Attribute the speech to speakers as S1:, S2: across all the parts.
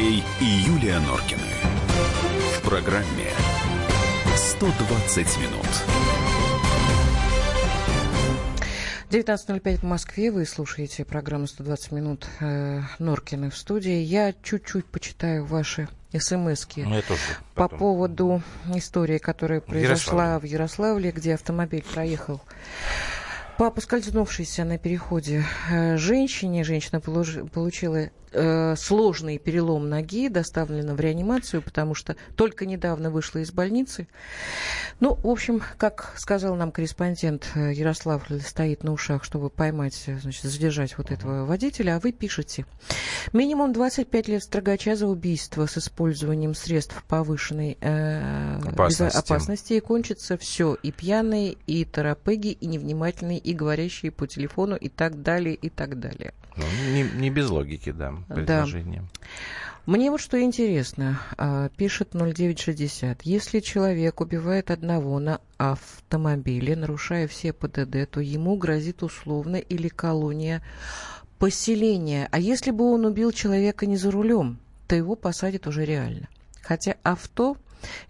S1: Андрей и Юлия Норкины. В программе 120 минут.
S2: 19.05 в Москве. Вы слушаете программу «120 минут» э, Норкины в студии. Я чуть-чуть почитаю ваши смс-ки
S3: Ну,
S2: по поводу истории, которая произошла
S3: Ярославле.
S2: в Ярославле, где автомобиль проехал по поскользнувшейся на переходе э, женщине. Женщина получила э, сложный перелом ноги, доставлена в реанимацию, потому что только недавно вышла из больницы. Ну, в общем, как сказал нам корреспондент, э, Ярославль стоит на ушах, чтобы поймать, э, значит, задержать вот этого водителя, а вы пишете. Минимум 25 лет строгача за убийство с использованием средств повышенной э,
S3: Опасности.
S2: опасности. И кончится все. И пьяные, и торопыги, и невнимательные, и говорящие по телефону, и так далее, и так далее.
S3: Ну, не, не без логики, да,
S2: Да.
S3: предложение.
S2: Мне вот что интересно, а, пишет 0960. Если человек убивает одного на автомобиле, нарушая все ПДД, то ему грозит условно или колония поселения. А если бы он убил человека не за рулем, то его посадят уже реально. Хотя авто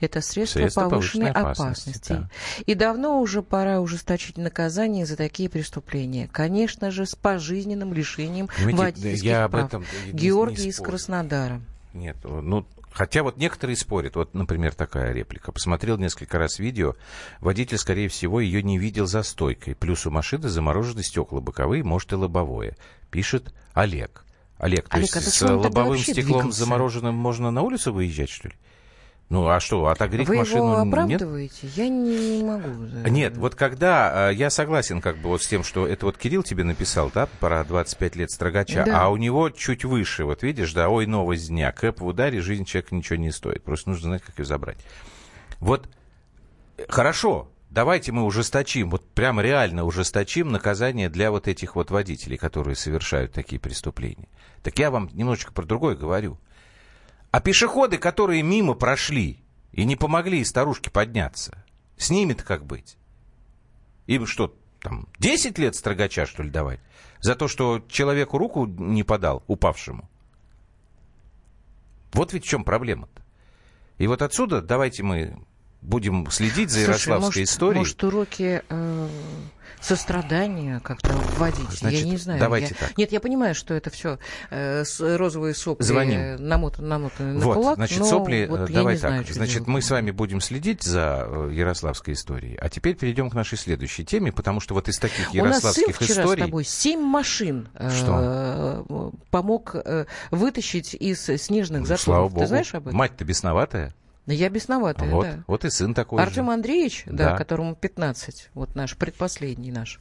S2: это средство,
S3: Средство
S2: повышенной,
S3: повышенной
S2: опасности.
S3: опасности, да.
S2: И давно уже пора ужесточить наказание за такие преступления. Конечно же, с пожизненным лишением
S3: Понимаете,
S2: водительских
S3: я об
S2: прав.
S3: этом не- не
S2: Георгий из
S3: спорю.
S2: Краснодара.
S3: Нет, ну, хотя вот некоторые спорят. Вот, например, такая реплика. Посмотрел несколько раз видео. Водитель, скорее всего, ее не видел за стойкой. Плюс у машины заморожены стекла боковые, может и лобовое. Пишет Олег. Олег, то
S2: Олег, а
S3: есть с
S2: он тогда
S3: лобовым стеклом
S2: двигался?
S3: замороженным можно на улицу выезжать, что ли? Ну, а что, отогреть
S2: Вы
S3: машину
S2: его
S3: нет?
S2: оправдываете? Я не могу.
S3: Нет, вот когда э, я согласен как бы вот с тем, что это вот Кирилл тебе написал, да, про 25 лет строгача,
S2: Да.
S3: а у него чуть выше, вот видишь, да, ой, новость дня, кэп в ударе, жизнь человека ничего не стоит, просто нужно знать, как ее забрать. Вот э, хорошо, давайте мы ужесточим, вот прям реально ужесточим наказание для вот этих вот водителей, которые совершают такие преступления. Так я вам немножечко про другое говорю. А пешеходы, которые мимо прошли и не помогли старушке подняться, с ними-то как быть? Им что, там, 10 лет строгача, что ли, давать? За то, что человеку руку не подал, упавшему? Вот ведь в чем проблема-то. И вот отсюда давайте мы будем следить за
S2: Слушай,
S3: ярославской
S2: может,
S3: историей.
S2: Может, уроки э, сострадания как-то вводить?
S3: Значит,
S2: я не знаю.
S3: давайте
S2: Я-
S3: так.
S2: Нет, я понимаю, что это все э, розовые сопли
S3: Звоним.
S2: намотаны, намотаны на
S3: Вот,
S2: кулак,
S3: значит,
S2: но
S3: сопли,
S2: вот
S3: э, давай так.
S2: знаю,
S3: значит,
S2: делать.
S3: мы с вами будем следить за э, ярославской историей. А теперь перейдем к нашей следующей теме, потому что вот из таких
S2: У нас
S3: ярославских
S2: вчера
S3: историй...
S2: с тобой семь машин э,
S3: Что?
S2: помог э, вытащить из снежных заторов.
S3: слава
S2: Ты знаешь об этом?
S3: Мать-то бесноватая.
S2: Я бесноватая,
S3: вот,
S2: да.
S3: вот и сын такой
S2: Артем
S3: же.
S2: Андреевич, да,
S3: Да.
S2: которому 15, вот наш, предпоследний наш.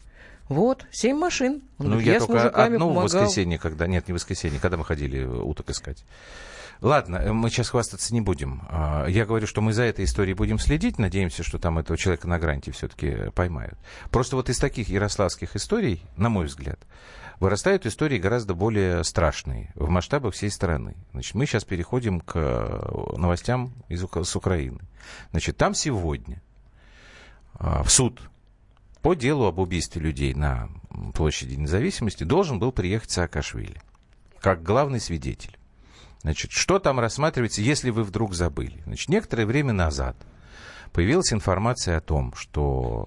S2: Вот, семь машин. Он
S3: Ну,
S2: говорит,
S3: я,
S2: с
S3: только в
S2: помогал.
S3: воскресенье, когда... Нет, не в воскресенье, когда мы ходили уток искать. Ладно, э, мы сейчас хвастаться не будем. А, Я говорю, что мы за этой историей будем следить. Надеемся, что там этого человека на гранте все-таки поймают. Просто вот из таких ярославских историй, на мой взгляд, вырастают истории гораздо более страшные в масштабах всей страны. Значит, мы сейчас переходим к э, новостям из, с Украины. Значит, там сегодня а, в суд по делу об убийстве людей на площади независимости должен был приехать Саакашвили как главный свидетель. Значит, что там рассматривается, если вы вдруг забыли? Значит, некоторое время назад появилась информация о том, что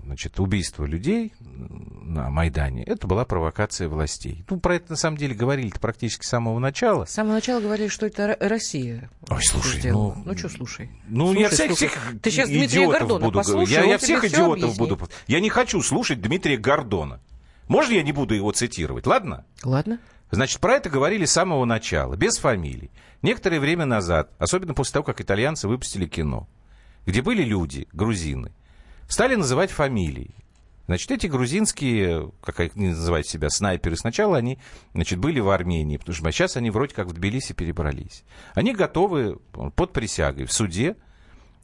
S3: э, значит, убийство людей на Майдане это была провокация властей. Ну, про это на самом деле говорили практически с самого начала.
S2: С самого начала говорили, что это Ро- Россия.
S3: Ой, слушай,
S2: сделала.
S3: ну-
S2: ну что, слушай.
S3: Ну,
S2: Слушай,
S3: я всех,
S2: слушай,
S3: всех
S2: ты сейчас Дмитрия
S3: идиотов
S2: Гордона
S3: буду
S2: послушай.
S3: Я, я всех идиотов
S2: объяснит.
S3: буду... Я не хочу слушать Дмитрия Гордона. Можно я не буду его цитировать, ладно?
S2: Ладно.
S3: Значит, про это говорили с самого начала, без фамилий. Некоторое время назад, особенно после того, как итальянцы выпустили кино, где были люди, грузины, стали называть фамилии. Значит, эти грузинские, как они называют себя, снайперы, сначала они, значит, были в Армении, потому что сейчас они вроде как в Тбилиси перебрались. Они готовы под присягой в суде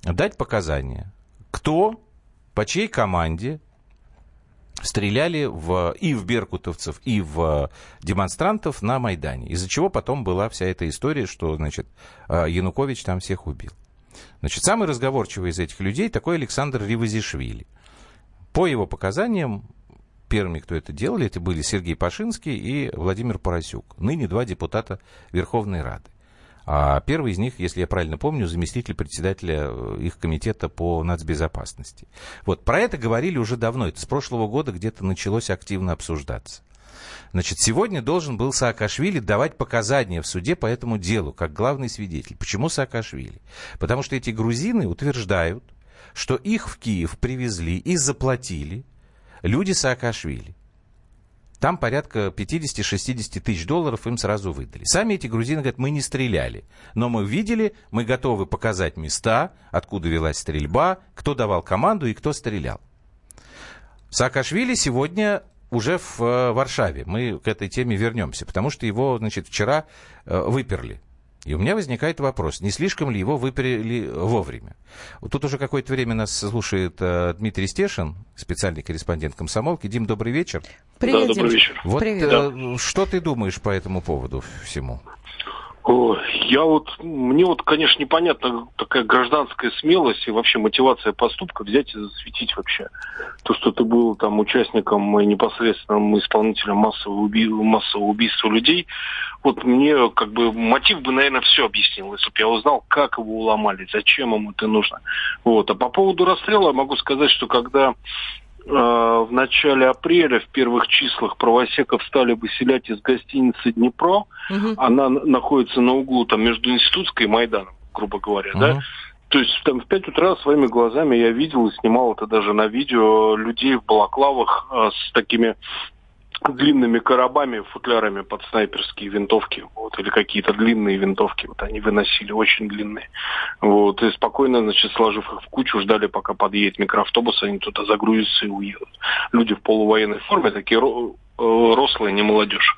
S3: дать показания, кто, по чьей команде стреляли в, и в беркутовцев, и в демонстрантов на Майдане. Из-за чего потом была вся эта история, что, значит, э, Янукович там всех убил. Значит, самый разговорчивый из этих людей такой Александр Ривазишвили. По его показаниям, первыми, кто это делали, это были Сергей Пашинский и Владимир Поросюк, ныне два депутата Верховной Рады. А первый из них, если я правильно помню, заместитель председателя э, их комитета по нацбезопасности. Вот, про это говорили уже давно, это с прошлого года где-то началось активно обсуждаться. Значит, сегодня должен был Саакашвили давать показания в суде по этому делу, как главный свидетель. Почему Саакашвили? Потому что эти грузины утверждают, что их в Киев привезли и заплатили люди Саакашвили. Там порядка 50-60 тысяч долларов им сразу выдали. Сами эти грузины говорят, мы не стреляли. Но мы видели, мы готовы показать места, откуда велась стрельба, кто давал команду и кто стрелял. Саакашвили сегодня уже в э, Варшаве. Мы к этой теме вернемся, потому что его, значит, вчера э, выперли. И у меня возникает вопрос, не слишком ли его выперли вовремя? Вот тут уже какое-то время нас слушает э, Дмитрий Стешин, специальный корреспондент комсомолки. Дим, добрый вечер.
S4: Привет, да, добрый вечер.
S3: Вот
S4: Привет.
S3: Э, что ты думаешь по этому поводу всему?
S4: Я вот, мне вот, конечно, непонятна такая гражданская смелость и вообще мотивация поступка взять и засветить вообще. То, что ты был там участником и непосредственным исполнителем массового, уби... массового убийства людей, вот мне как бы мотив бы, наверное, все объяснил, если бы я узнал, как его уломали, зачем ему это нужно. Вот. А по поводу расстрела могу сказать, что когда в начале апреля, в первых числах правосеков стали выселять из гостиницы «Днепро». Угу. Она находится на углу там между Институтской и Майданом, грубо говоря, угу. да. То есть там в 5 утра своими глазами я видел и снимал это даже на видео людей в балаклавах э, с такими длинными коробами, футлярами под снайперские винтовки, вот, или какие-то длинные винтовки, вот они выносили, очень длинные. Вот, и спокойно, значит, сложив их в кучу, ждали, пока подъедет микроавтобус, они туда загрузятся и уедут. Люди в полувоенной форме, такие э, рослые, не молодежь.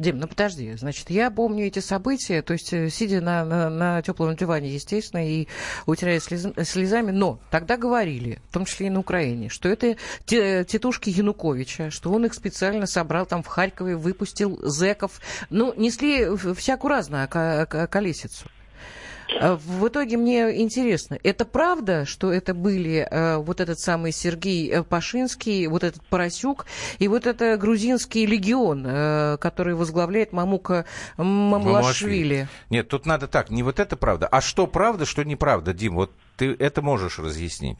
S2: Дим, ну подожди, значит, я помню эти события, то есть э, сидя на, на, на теплом диване, естественно, и утирая слез, слезами, но тогда говорили, в том числе и на Украине, что это тетушки Януковича, что он их специально собрал там в Харькове, выпустил зеков, ну, несли всякую разную колесицу. А в итоге мне интересно, это правда, что это были э, вот этот самый Сергей э, Пашинский, вот этот Поросюк и вот это грузинский легион, э, который возглавляет Мамука Мамлашвили?
S3: Нет, тут надо так, не вот это правда, а что правда, что неправда, Дим, вот ты это можешь разъяснить?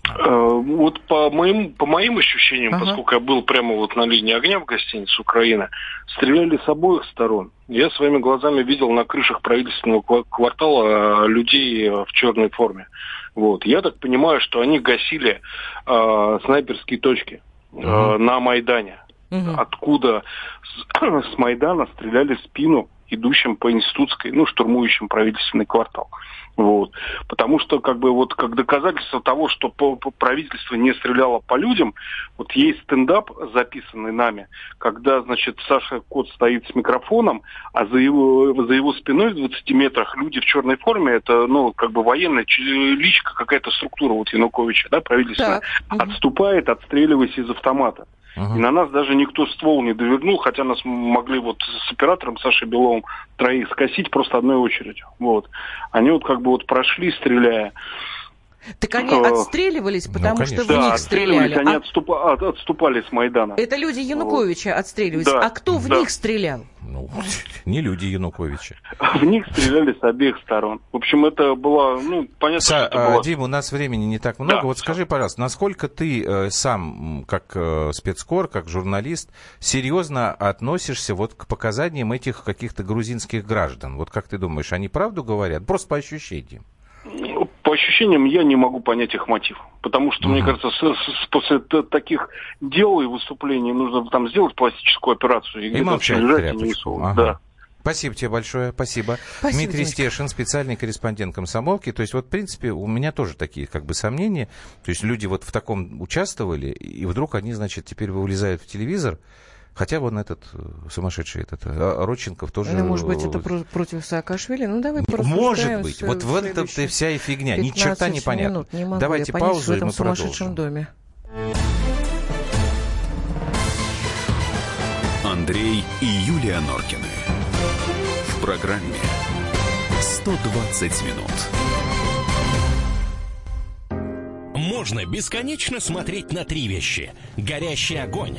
S4: Вот по моим, по моим ощущениям, ага. поскольку я был прямо вот на линии огня в гостинице Украина, стреляли с обоих сторон. Я своими глазами видел на крышах правительственного квартала людей в черной форме. Вот. Я так понимаю, что они гасили э, снайперские точки э, uh на Майдане. uh Откуда с, с Майдана стреляли в спину идущим по институтской, ну, штурмующим правительственный квартал. Вот. Потому что, как бы, вот как доказательство того, что правительство не стреляло по людям, вот есть стендап, записанный нами, когда, значит, Саша Кот стоит с микрофоном, а за его, за его спиной в 20 метрах люди в черной форме, это, ну, как бы военная личка, какая-то структура вот Януковича, да, правительство, отступает, отстреливаясь из автомата. Uh-huh. И на нас даже никто ствол не довернул, хотя нас могли вот с оператором Сашей Беловым троих скосить просто одной очередью. Вот. Они вот как бы вот прошли, стреляя.
S2: Так они отстреливались, потому ну, что в да, них стреляли.
S4: Они а... отступа... отступали с Майдана.
S2: Это люди Януковича вот. отстреливались. Да, а кто в да. них стрелял? Ну,
S3: не люди Януковича.
S4: В них стреляли с обеих сторон. В общем, это было, ну, понятно, Са, что это было...
S3: Дим, у нас времени не так много. Да, вот скажи, пожалуйста, насколько ты э, сам, как э, спецкор, как журналист, серьезно относишься вот к показаниям этих каких-то грузинских граждан? Вот как ты думаешь, они правду говорят? Просто по ощущениям
S4: ощущениям я не могу понять их мотив. Потому что, uh-huh. мне кажется, с, с, после таких дел и выступлений нужно там сделать пластическую операцию и,
S3: и молчать лежать и не ага.
S4: Да.
S3: Спасибо тебе большое, спасибо. спасибо Дмитрий Димка. Стешин, специальный корреспондент комсомолки. То есть вот, в принципе, у меня тоже такие как бы сомнения. То есть люди вот в таком участвовали, и вдруг они, значит, теперь вылезают в телевизор, Хотя вон этот э, сумасшедший, этот э, Родченков тоже...
S2: Ну, может быть, это про- против Саакашвили? Ну, давай просто
S3: Может быть. Вот в этом то вся и фигня. Ни черта непонятно. Не могу Давайте паузу, и мы продолжим. доме.
S1: Андрей и Юлия Норкины. В программе «120 минут».
S5: можно бесконечно смотреть на три вещи. Горящий огонь,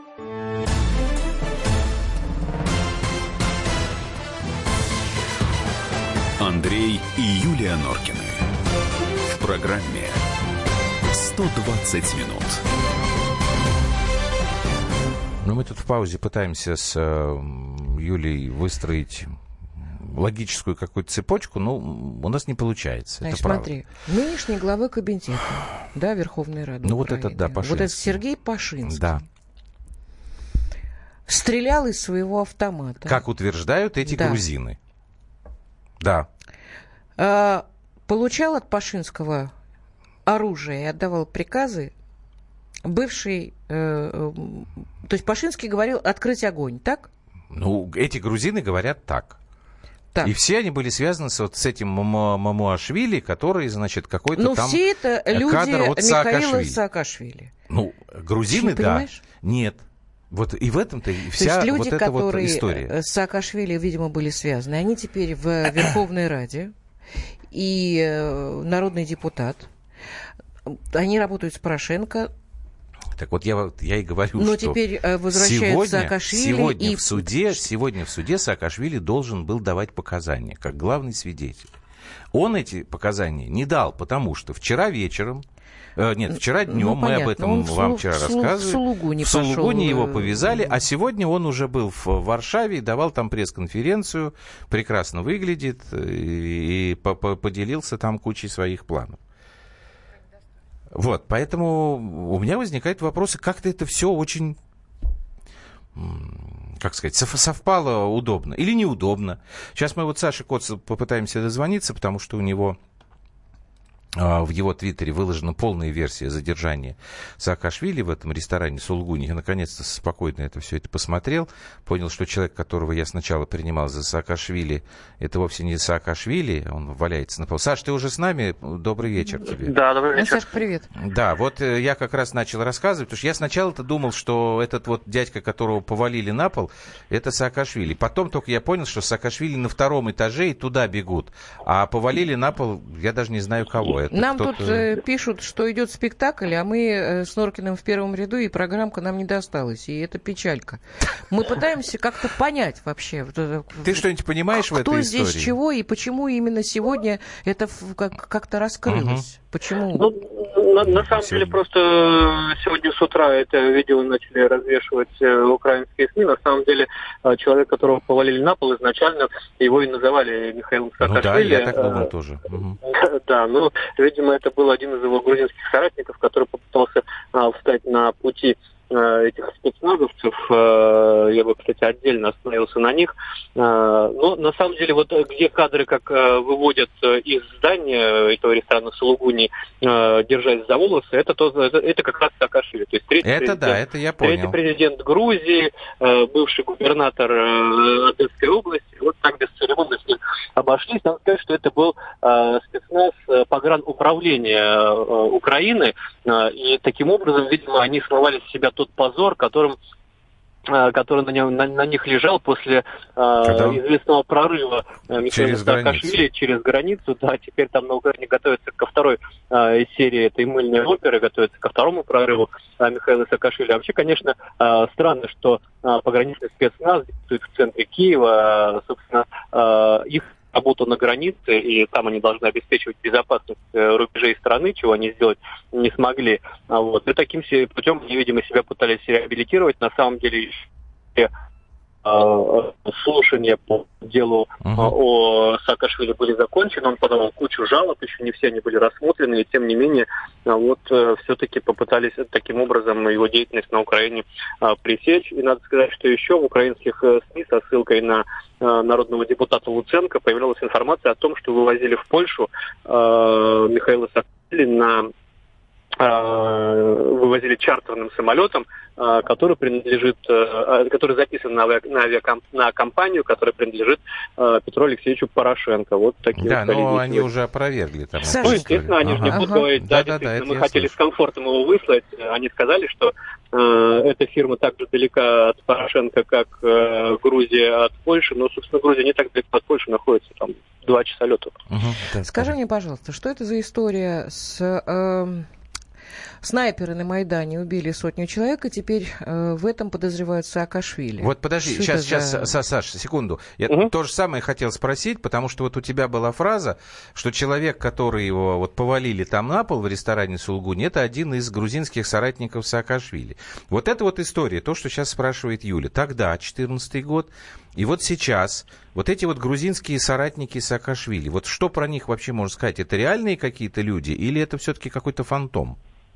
S1: Андрей и Юлия Норкины. В программе 120 минут.
S3: Ну, мы тут в паузе пытаемся с э, Юлей выстроить логическую какую-то цепочку, но у нас не получается.
S2: Значит,
S3: это
S2: смотри,
S3: правда.
S2: нынешний главы кабинета, да, Верховной Рады
S3: Ну, вот
S2: Украины,
S3: этот, да,
S2: Вот
S3: Пашинский.
S2: этот Сергей Пашинский.
S3: Да.
S2: Стрелял из своего автомата.
S3: Как утверждают эти
S2: Да.
S3: грузины. Да.
S2: А, получал от Пашинского оружие и отдавал приказы бывший... э, э, то есть Пашинский говорил открыть огонь, так?
S3: Ну, эти грузины говорят так.
S2: Так.
S3: И все они были связаны с, вот, с этим Мамуашвили, который, значит, какой-то
S2: Ну,
S3: там...
S2: все это
S3: э,
S2: люди
S3: кадр от
S2: Михаила
S3: Саакашвили.
S2: Саакашвили.
S3: Ну, грузины, да.
S2: понимаешь?
S3: Нет. Вот и в этом-то и
S2: То
S3: вся
S2: есть люди,
S3: вот эта вот история.
S2: э, с Саакашвили, видимо, были связаны, они теперь в Верховной Раде и э, народный депутат. Они работают с Порошенко,
S3: Так вот я, я и говорю,
S2: но
S3: что
S2: теперь э,
S3: сегодня,
S2: Саакашвили.
S3: сегодня
S2: и...
S3: в суде, сегодня в суде Саакашвили должен был давать показания как главный свидетель. Он эти показания не дал, потому что вчера вечером, нет, вчера днем,
S2: Ну,
S3: мы об этом
S2: он
S3: вам
S2: Сулу-
S3: вчера
S2: в Сулу- в
S3: рассказывали.
S2: Сулугуни
S3: в Сулугуни
S2: пошел,
S3: его
S2: э,
S3: повязали, а сегодня он уже был в Варшаве и давал там пресс-конференцию, прекрасно выглядит э, и, по- поделился там кучей своих планов. Вот, поэтому у меня возникают вопросы, как-то это все очень, как сказать, сов- совпало удобно или неудобно. Сейчас мы вот Саше Коцу попытаемся дозвониться, потому что у него в его твиттере выложена полная версия задержания Саакашвили в этом ресторане Сулгуни. Я наконец-то спокойно это все это посмотрел. Понял, что человек, которого я сначала принимал за Саакашвили, это вовсе не Саакашвили, он валяется на полу. Саш, ты уже с нами? Добрый вечер тебе.
S6: Да, добрый вечер.
S2: Саш, привет.
S3: Да, вот э, я как раз начал рассказывать, потому что я сначала-то думал, что этот вот дядька, которого повалили на пол, это Саакашвили. Потом только я понял, что Саакашвили на втором этаже и туда бегут. А повалили на пол, я даже не знаю кого. Это
S2: Нам тут э, пишут, что идет спектакль, а мы э, с Норкиным в первом ряду, и программка нам не досталась. И это печалька. Мы пытаемся как-то понять вообще.
S3: Ты что-нибудь понимаешь в
S2: Кто
S3: этой
S2: здесь
S3: истории?
S2: чего и почему именно сегодня это в- как- как-то раскрылось? Почему?
S6: Ну, на, на самом
S3: Сегодня.
S6: деле, просто э, сегодня с утра это видео начали развешивать э, украинские СМИ. На самом деле, человек, которого повалили на пол, изначально его и называли Михаилом
S3: Ну да,
S6: Саакашвили.
S3: я так думал тоже. Мгм.
S6: Да, ну, видимо, это был один из его грузинских соратников, который попытался а, встать на пути а, этих спецназовцев. А, я бы, кстати, отдельно остановился на них. А, но на самом деле, вот э, где кадры, как а, выводят э, из здания этого ресторана Сулугуни, держась за волосы, это, то, это, это как раз Саакашвили. То есть третий
S3: Это да,
S6: президент-
S3: это я
S6: Третий
S3: понял.
S6: президент Грузии, э, бывший губернатор э, Одесской области. Вот так без церемонно с ним обошлись. Надо сказать, что это был э, спецназ э, погрануправления э, Украины. Э, И таким образом, видимо, они смывали с себя тот позор, которым который на, нем- на- на них лежал после э,
S3: Когда
S6: известного прорыва э, Михаила. Саакашвили через границу. Да, теперь там на Украине готовятся ко второй э, серии этой мыльной оперы, готовятся ко второму прорыву э, Михаила Саакашвили. А вообще, конечно, э, странно, что э, пограничный спецназ действует в центре Киева. Э, Собственно, э, работа на границе, и там они должны обеспечивать безопасность э, рубежей страны, чего они сделать не смогли. А Вот. И таким путем они, видимо, себя пытались реабилитировать. На самом деле, слушания по делу э,
S3: Мгм.
S6: о Саакашвили были закончены, он подавал кучу жалоб, еще не все они были рассмотрены, и тем не менее, э, вот все-таки попытались таким образом его деятельность на Украине э, пресечь. И надо сказать, что еще в украинских э, СМИ со ссылкой на э, народного депутата Луценко появилась информация о том, что вывозили в Польшу э, Михаила Саакашвили на вывозили чартерным самолетом, который принадлежит, который записан на, на, авиакомп, на компанию, которая принадлежит Петру Алексеевичу Порошенко. Вот такие
S3: да,
S6: вот
S3: но они уже опровергли там.
S6: Ну, естественно, они ага. же не будут ага. говорить, да, да, да, да мы хотели слышу. с комфортом его выслать. Они сказали, что э, эта фирма так же далека от Порошенко, как э, Грузия от Польши. Но, собственно, Грузия не так далеко от Польши находится, там два часа лета.
S2: Угу. Скажи мне, пожалуйста, что это за история с... Э, Снайперы на Майдане убили сотню человек, и теперь э, в этом подозревают Саакашвили.
S3: Вот подожди, что сейчас, сейчас, за... Саша, секунду. Я угу. то же самое хотел спросить, потому что вот у тебя была фраза, что человек, который его вот повалили там на пол в ресторане Сулгуни, это один из грузинских соратников Саакашвили. Вот это вот история, то, что сейчас спрашивает Юля. Тогда, 14 год, и вот сейчас вот эти вот грузинские соратники Саакашвили, вот что про них вообще можно сказать? Это реальные какие-то люди или это все-таки какой-то фантом?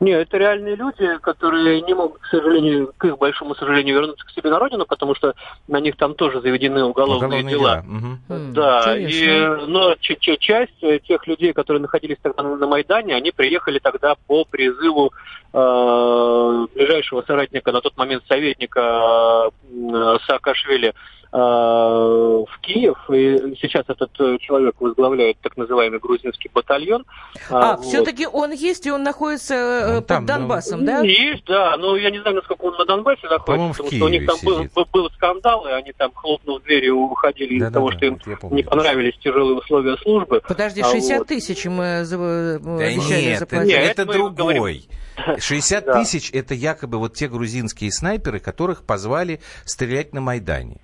S6: Нет, это реальные люди, которые не могут, к сожалению, к их большому сожалению, вернуться к себе на родину, потому что на них там тоже заведены уголовные, уголовные дела. дела. Угу. Да, и, но часть тех людей, которые находились тогда на Майдане, они приехали тогда по призыву э, ближайшего соратника, на тот момент советника э, Саакашвили, Э, в Киев, и сейчас этот э, человек возглавляет так называемый грузинский батальон.
S2: А, а вот. все-таки он есть, и он находится э, он под там, ну, Донбассом, ну, да?
S6: Есть, да, но я не знаю, насколько он на Донбассе находится, потому что у них там был, был скандал, и они там, хлопнув дверью, уходили да, из-за да, того, да, что им не понравились тяжелые условия службы.
S2: Подожди, 60 а вот. тысяч им
S3: да обещали нет, заплатить. Нет, это, это другой. 60 тысяч это якобы вот те грузинские снайперы, которых позвали стрелять на Майдане.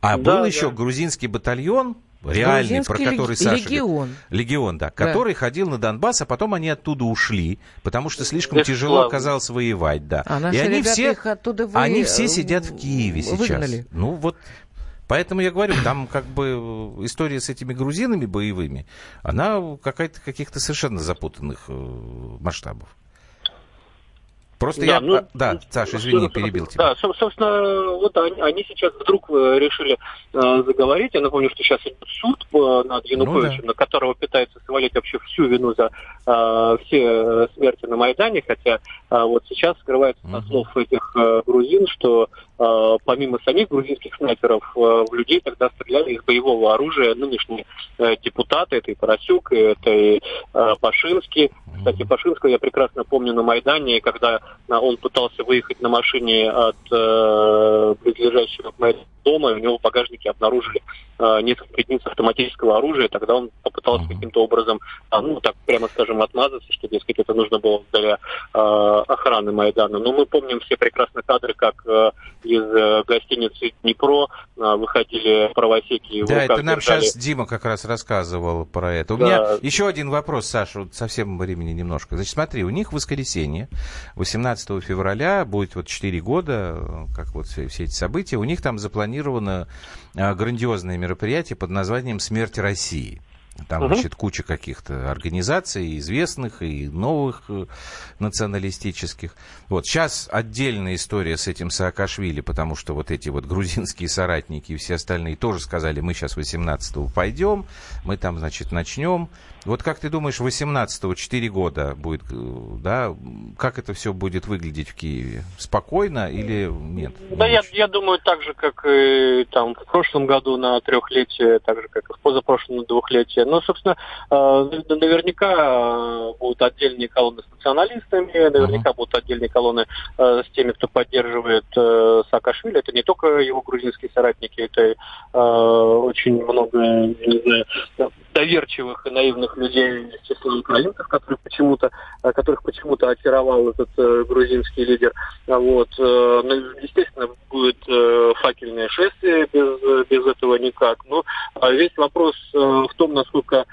S3: А да, был да. еще грузинский батальон, реальный, про который Саша...
S2: Легион.
S3: Говорит, легион, да, да, который ходил на Донбасс, а потом они оттуда ушли, потому что слишком Бесславно. тяжело оказалось воевать, да.
S2: А И они все, их оттуда вы...
S3: они все сидят в Киеве сейчас. Выгнали. Ну вот Поэтому я говорю, там как бы история с этими грузинами боевыми, она какая-то каких-то совершенно запутанных э, масштабов. Просто да, я... Ну, а, да, Саша, извини, перебил тебя.
S6: Да, собственно, вот они, они сейчас вдруг э, решили э, заговорить. Я напомню, что сейчас идет суд по, над Януковичем, ну, да. на которого пытаются свалить вообще всю вину за э, все э, смерти на Майдане, хотя э, вот сейчас скрывается со слов этих э, грузин, что э, помимо самих грузинских снайперов э, в людей тогда стреляли из боевого оружия нынешние э, депутаты, это и Поросюк, это и э, Пашинский. Кстати, Пашинского я прекрасно помню на Майдане, когда он пытался выехать на машине от э, близлежащего к дома, и у него в багажнике обнаружили э, несколько единиц автоматического оружия. Тогда он попытался uh-huh. каким-то образом, э, ну, так прямо скажем, отмазаться, что, дескать, это нужно было для э, охраны Майдана. Но мы помним все прекрасно кадры, как э, из э, гостиницы «Днепро» э, выходили правосеки.
S3: Да, это нам держали. сейчас Дима как раз рассказывал про это. У да. меня еще один вопрос, Саша, вот совсем времени немножко. Значит, смотри, у них воскресенье, 18 февраля, будет вот 4 года, э, как вот все, все эти события, у них там запланировано запланировано а, грандиозное мероприятие под названием «Смерть России». Там, угу. значит, куча каких-то организаций, известных и новых э, националистических. Вот сейчас отдельная история с этим Саакашвили, потому что вот эти вот грузинские соратники и все остальные тоже сказали, мы сейчас 18-го пойдем, мы там, значит, начнем. Вот как ты думаешь, 18-го, 4 года будет, э, да, как это все будет выглядеть в Киеве? Спокойно или нет?
S6: Да, я, я думаю, так же, как и там в прошлом году на трехлетие, так же, как и в позапрошлом на двухлетие. Но, собственно, э, наверняка э, будут отдельные колонны с националистами, наверняка uh-huh. будут отдельные колонны с теми, кто поддерживает Саакашвили. Это не только его грузинские соратники, это очень много, не знаю, доверчивых и наивных людей из числа украинцев, которые почему-то, э, которых почему-то очаровал этот э, грузинский лидер. А вот. Э, ну, естественно, будет э, факельное шествие, без, без этого никак. Но э, весь вопрос э, в том, насколько э, э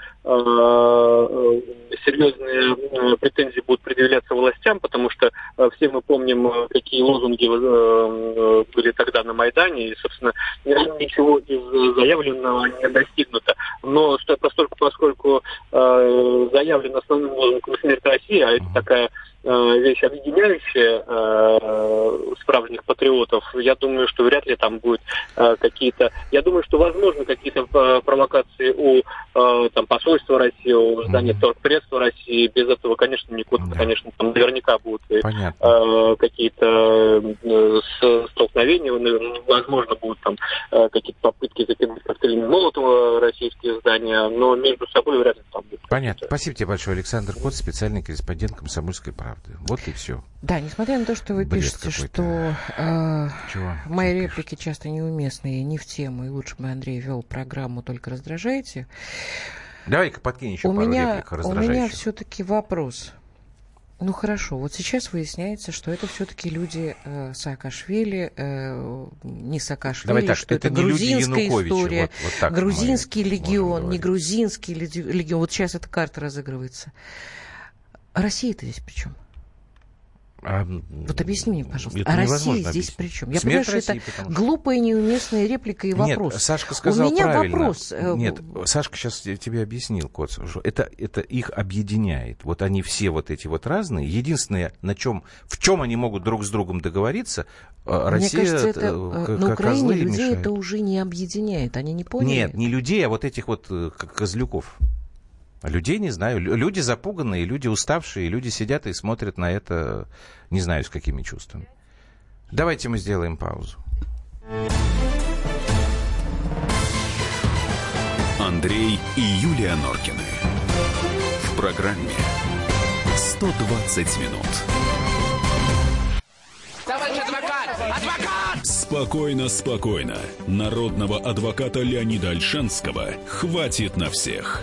S6: серьезные э, претензии будут предъявляться властям, потому что э, все мы помним, э, какие лозунги э, э, были тогда на Майдане, и, собственно, ничего из заявленного не достигнуто. Но поскольку э, заявлен основным лозунгом «Смерть России», а это такая вещь объединяющая справжних патриотов, я думаю, что вряд ли там будет какие-то... Я думаю, что возможно какие-то провокации у там, посольства России, у здания торгпредства России. Без этого, конечно, никуда, да. конечно, там наверняка будут какие-то столкновения, возможно, будут там какие-то попытки закинуть коктейлями Молотова российские здания, но между собой вряд ли там будет.
S3: Понятно. Спасибо тебе большое, Александр Кот, специальный корреспондент «Комсомольской правды». Вот и все.
S2: Да, несмотря на то, что вы Бред пишете, что э, мои реплики часто неуместные, не в тему, и лучше бы Андрей вел программу «Только раздражаете»,
S3: Давай-ка подкинь еще
S2: у
S3: пару
S2: меня,
S3: реплик
S2: У меня все-таки вопрос. Ну хорошо, вот сейчас выясняется, что это все-таки люди э, Саакашвили, э, не Саакашвили,
S3: Давай так,
S2: что
S3: это,
S2: это
S3: не
S2: грузинская история,
S3: вот, вот так
S2: грузинский легион, не грузинский легион. Вот сейчас эта карта разыгрывается. Россия-то здесь при чем? А, вот объясни мне, пожалуйста, а Россия здесь объяснить. при чем? Я Смерть понимаю, что России, это что... глупая, неуместная реплика и вопрос.
S3: Нет, Сашка сказал У меня правильно.
S2: вопрос.
S3: Э, Нет, Сашка сейчас тебе объяснил, Коц, что это, это их объединяет. Вот они все вот эти вот разные. Единственное, на чем, в чем они могут друг с другом договориться, э, Россия
S2: Мне кажется, это, э, на Украине людей мешает. это уже не объединяет. Они не поняли.
S3: Нет, не людей, а вот этих вот козлюков. Людей не знаю. Люди запуганные, люди уставшие, люди сидят и смотрят на это, не знаю, с какими чувствами. Давайте мы сделаем паузу.
S1: Андрей и Юлия Норкины. В программе 120 минут.
S7: Товарищ адвокат! Адвокат!
S1: Спокойно, спокойно. Народного адвоката Леонида Альшанского хватит на всех.